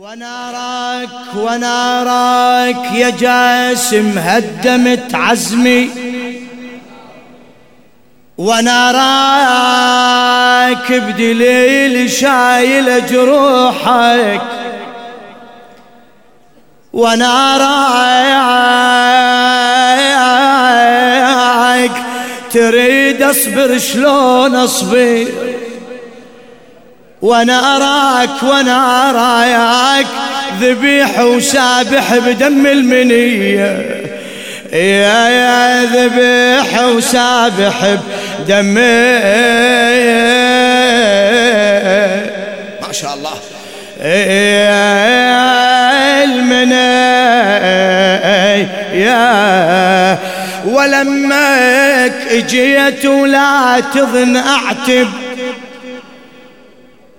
ونارك ونارك يا جاسم هدمت عزمي. ونارك بدليل شايل جروحك. ونارك تريد اصبر شلون اصبر؟ وأنا اراك وأنا اراك ذبيح وسابح بدم المنية. يا يا ذبيح وسابح بدم ما شاء الله. المنيه يا ولمك اجيت ولا تظن أعتب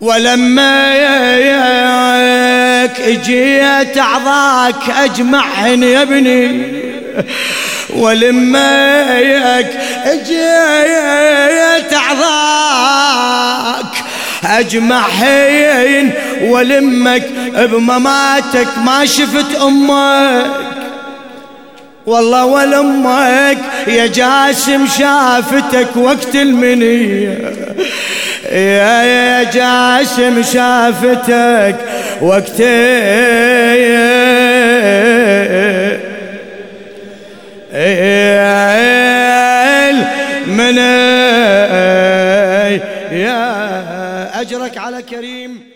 ولما ياك اجيت اعضاك اجمعهن يا ابني. ولما ياك اجيت اعضاك اجمعهن ولمك بمماتك ما شفت أمك. والله ولمك يا جاسم شافتك وقت المنية. يا يا جاسم شافتك وقت من يا أجرك على كريم.